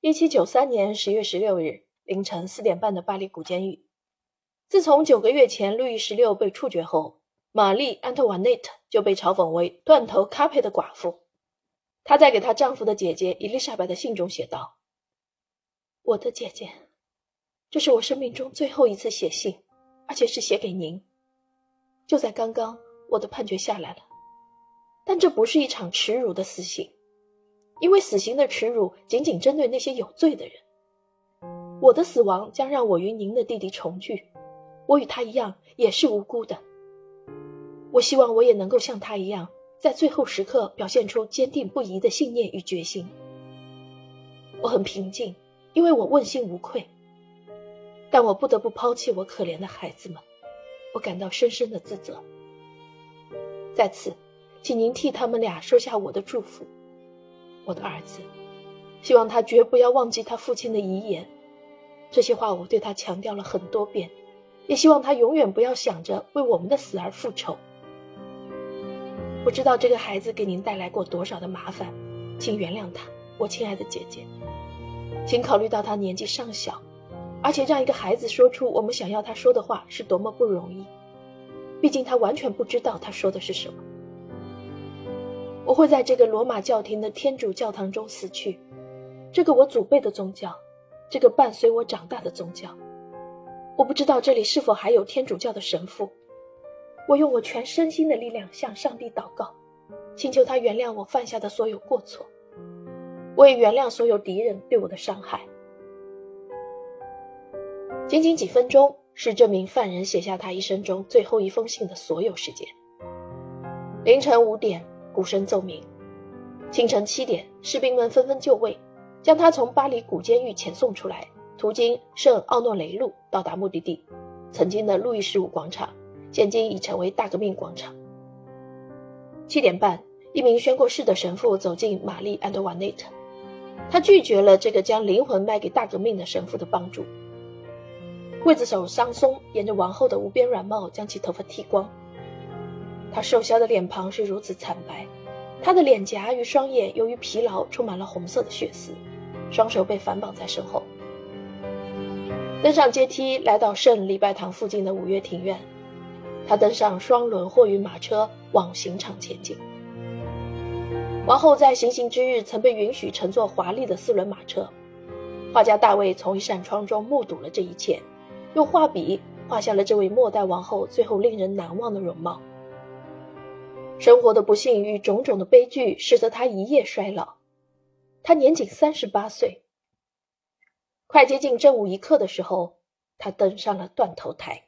一七九三年十月十六日凌晨四点半的巴黎古监狱。自从九个月前路易十六被处决后，玛丽·安托瓦内特就被嘲讽为“断头咖啡”的寡妇。她在给她丈夫的姐姐伊丽莎白的信中写道：“我的姐姐，这是我生命中最后一次写信，而且是写给您。就在刚刚，我的判决下来了，但这不是一场耻辱的死刑。”因为死刑的耻辱仅仅针对那些有罪的人，我的死亡将让我与您的弟弟重聚，我与他一样也是无辜的。我希望我也能够像他一样，在最后时刻表现出坚定不移的信念与决心。我很平静，因为我问心无愧，但我不得不抛弃我可怜的孩子们，我感到深深的自责。在此，请您替他们俩说下我的祝福。我的儿子，希望他绝不要忘记他父亲的遗言。这些话我对他强调了很多遍，也希望他永远不要想着为我们的死而复仇。不知道这个孩子给您带来过多少的麻烦，请原谅他，我亲爱的姐姐。请考虑到他年纪尚小，而且让一个孩子说出我们想要他说的话是多么不容易。毕竟他完全不知道他说的是什么。我会在这个罗马教廷的天主教堂中死去，这个我祖辈的宗教，这个伴随我长大的宗教。我不知道这里是否还有天主教的神父。我用我全身心的力量向上帝祷告，请求他原谅我犯下的所有过错。我也原谅所有敌人对我的伤害。仅仅几分钟，是这名犯人写下他一生中最后一封信的所有时间。凌晨五点。鼓声奏鸣，清晨七点，士兵们纷纷就位，将他从巴黎古监狱遣送出来，途经圣奥诺雷路到达目的地，曾经的路易十五广场，现今已成为大革命广场。七点半，一名宣过誓的神父走进玛丽·安德瓦内特，他拒绝了这个将灵魂卖给大革命的神父的帮助。刽子手桑松沿着王后的无边软帽将其头发剃光。他瘦削的脸庞是如此惨白，他的脸颊与双眼由于疲劳充满了红色的血丝，双手被反绑在身后。登上阶梯，来到圣礼拜堂附近的五月庭院，他登上双轮货运马车往刑场前进。王后在行刑之日曾被允许乘坐华丽的四轮马车，画家大卫从一扇窗中目睹了这一切，用画笔画下了这位末代王后最后令人难忘的容貌。生活的不幸与种种的悲剧，使得他一夜衰老。他年仅三十八岁。快接近正午一刻的时候，他登上了断头台。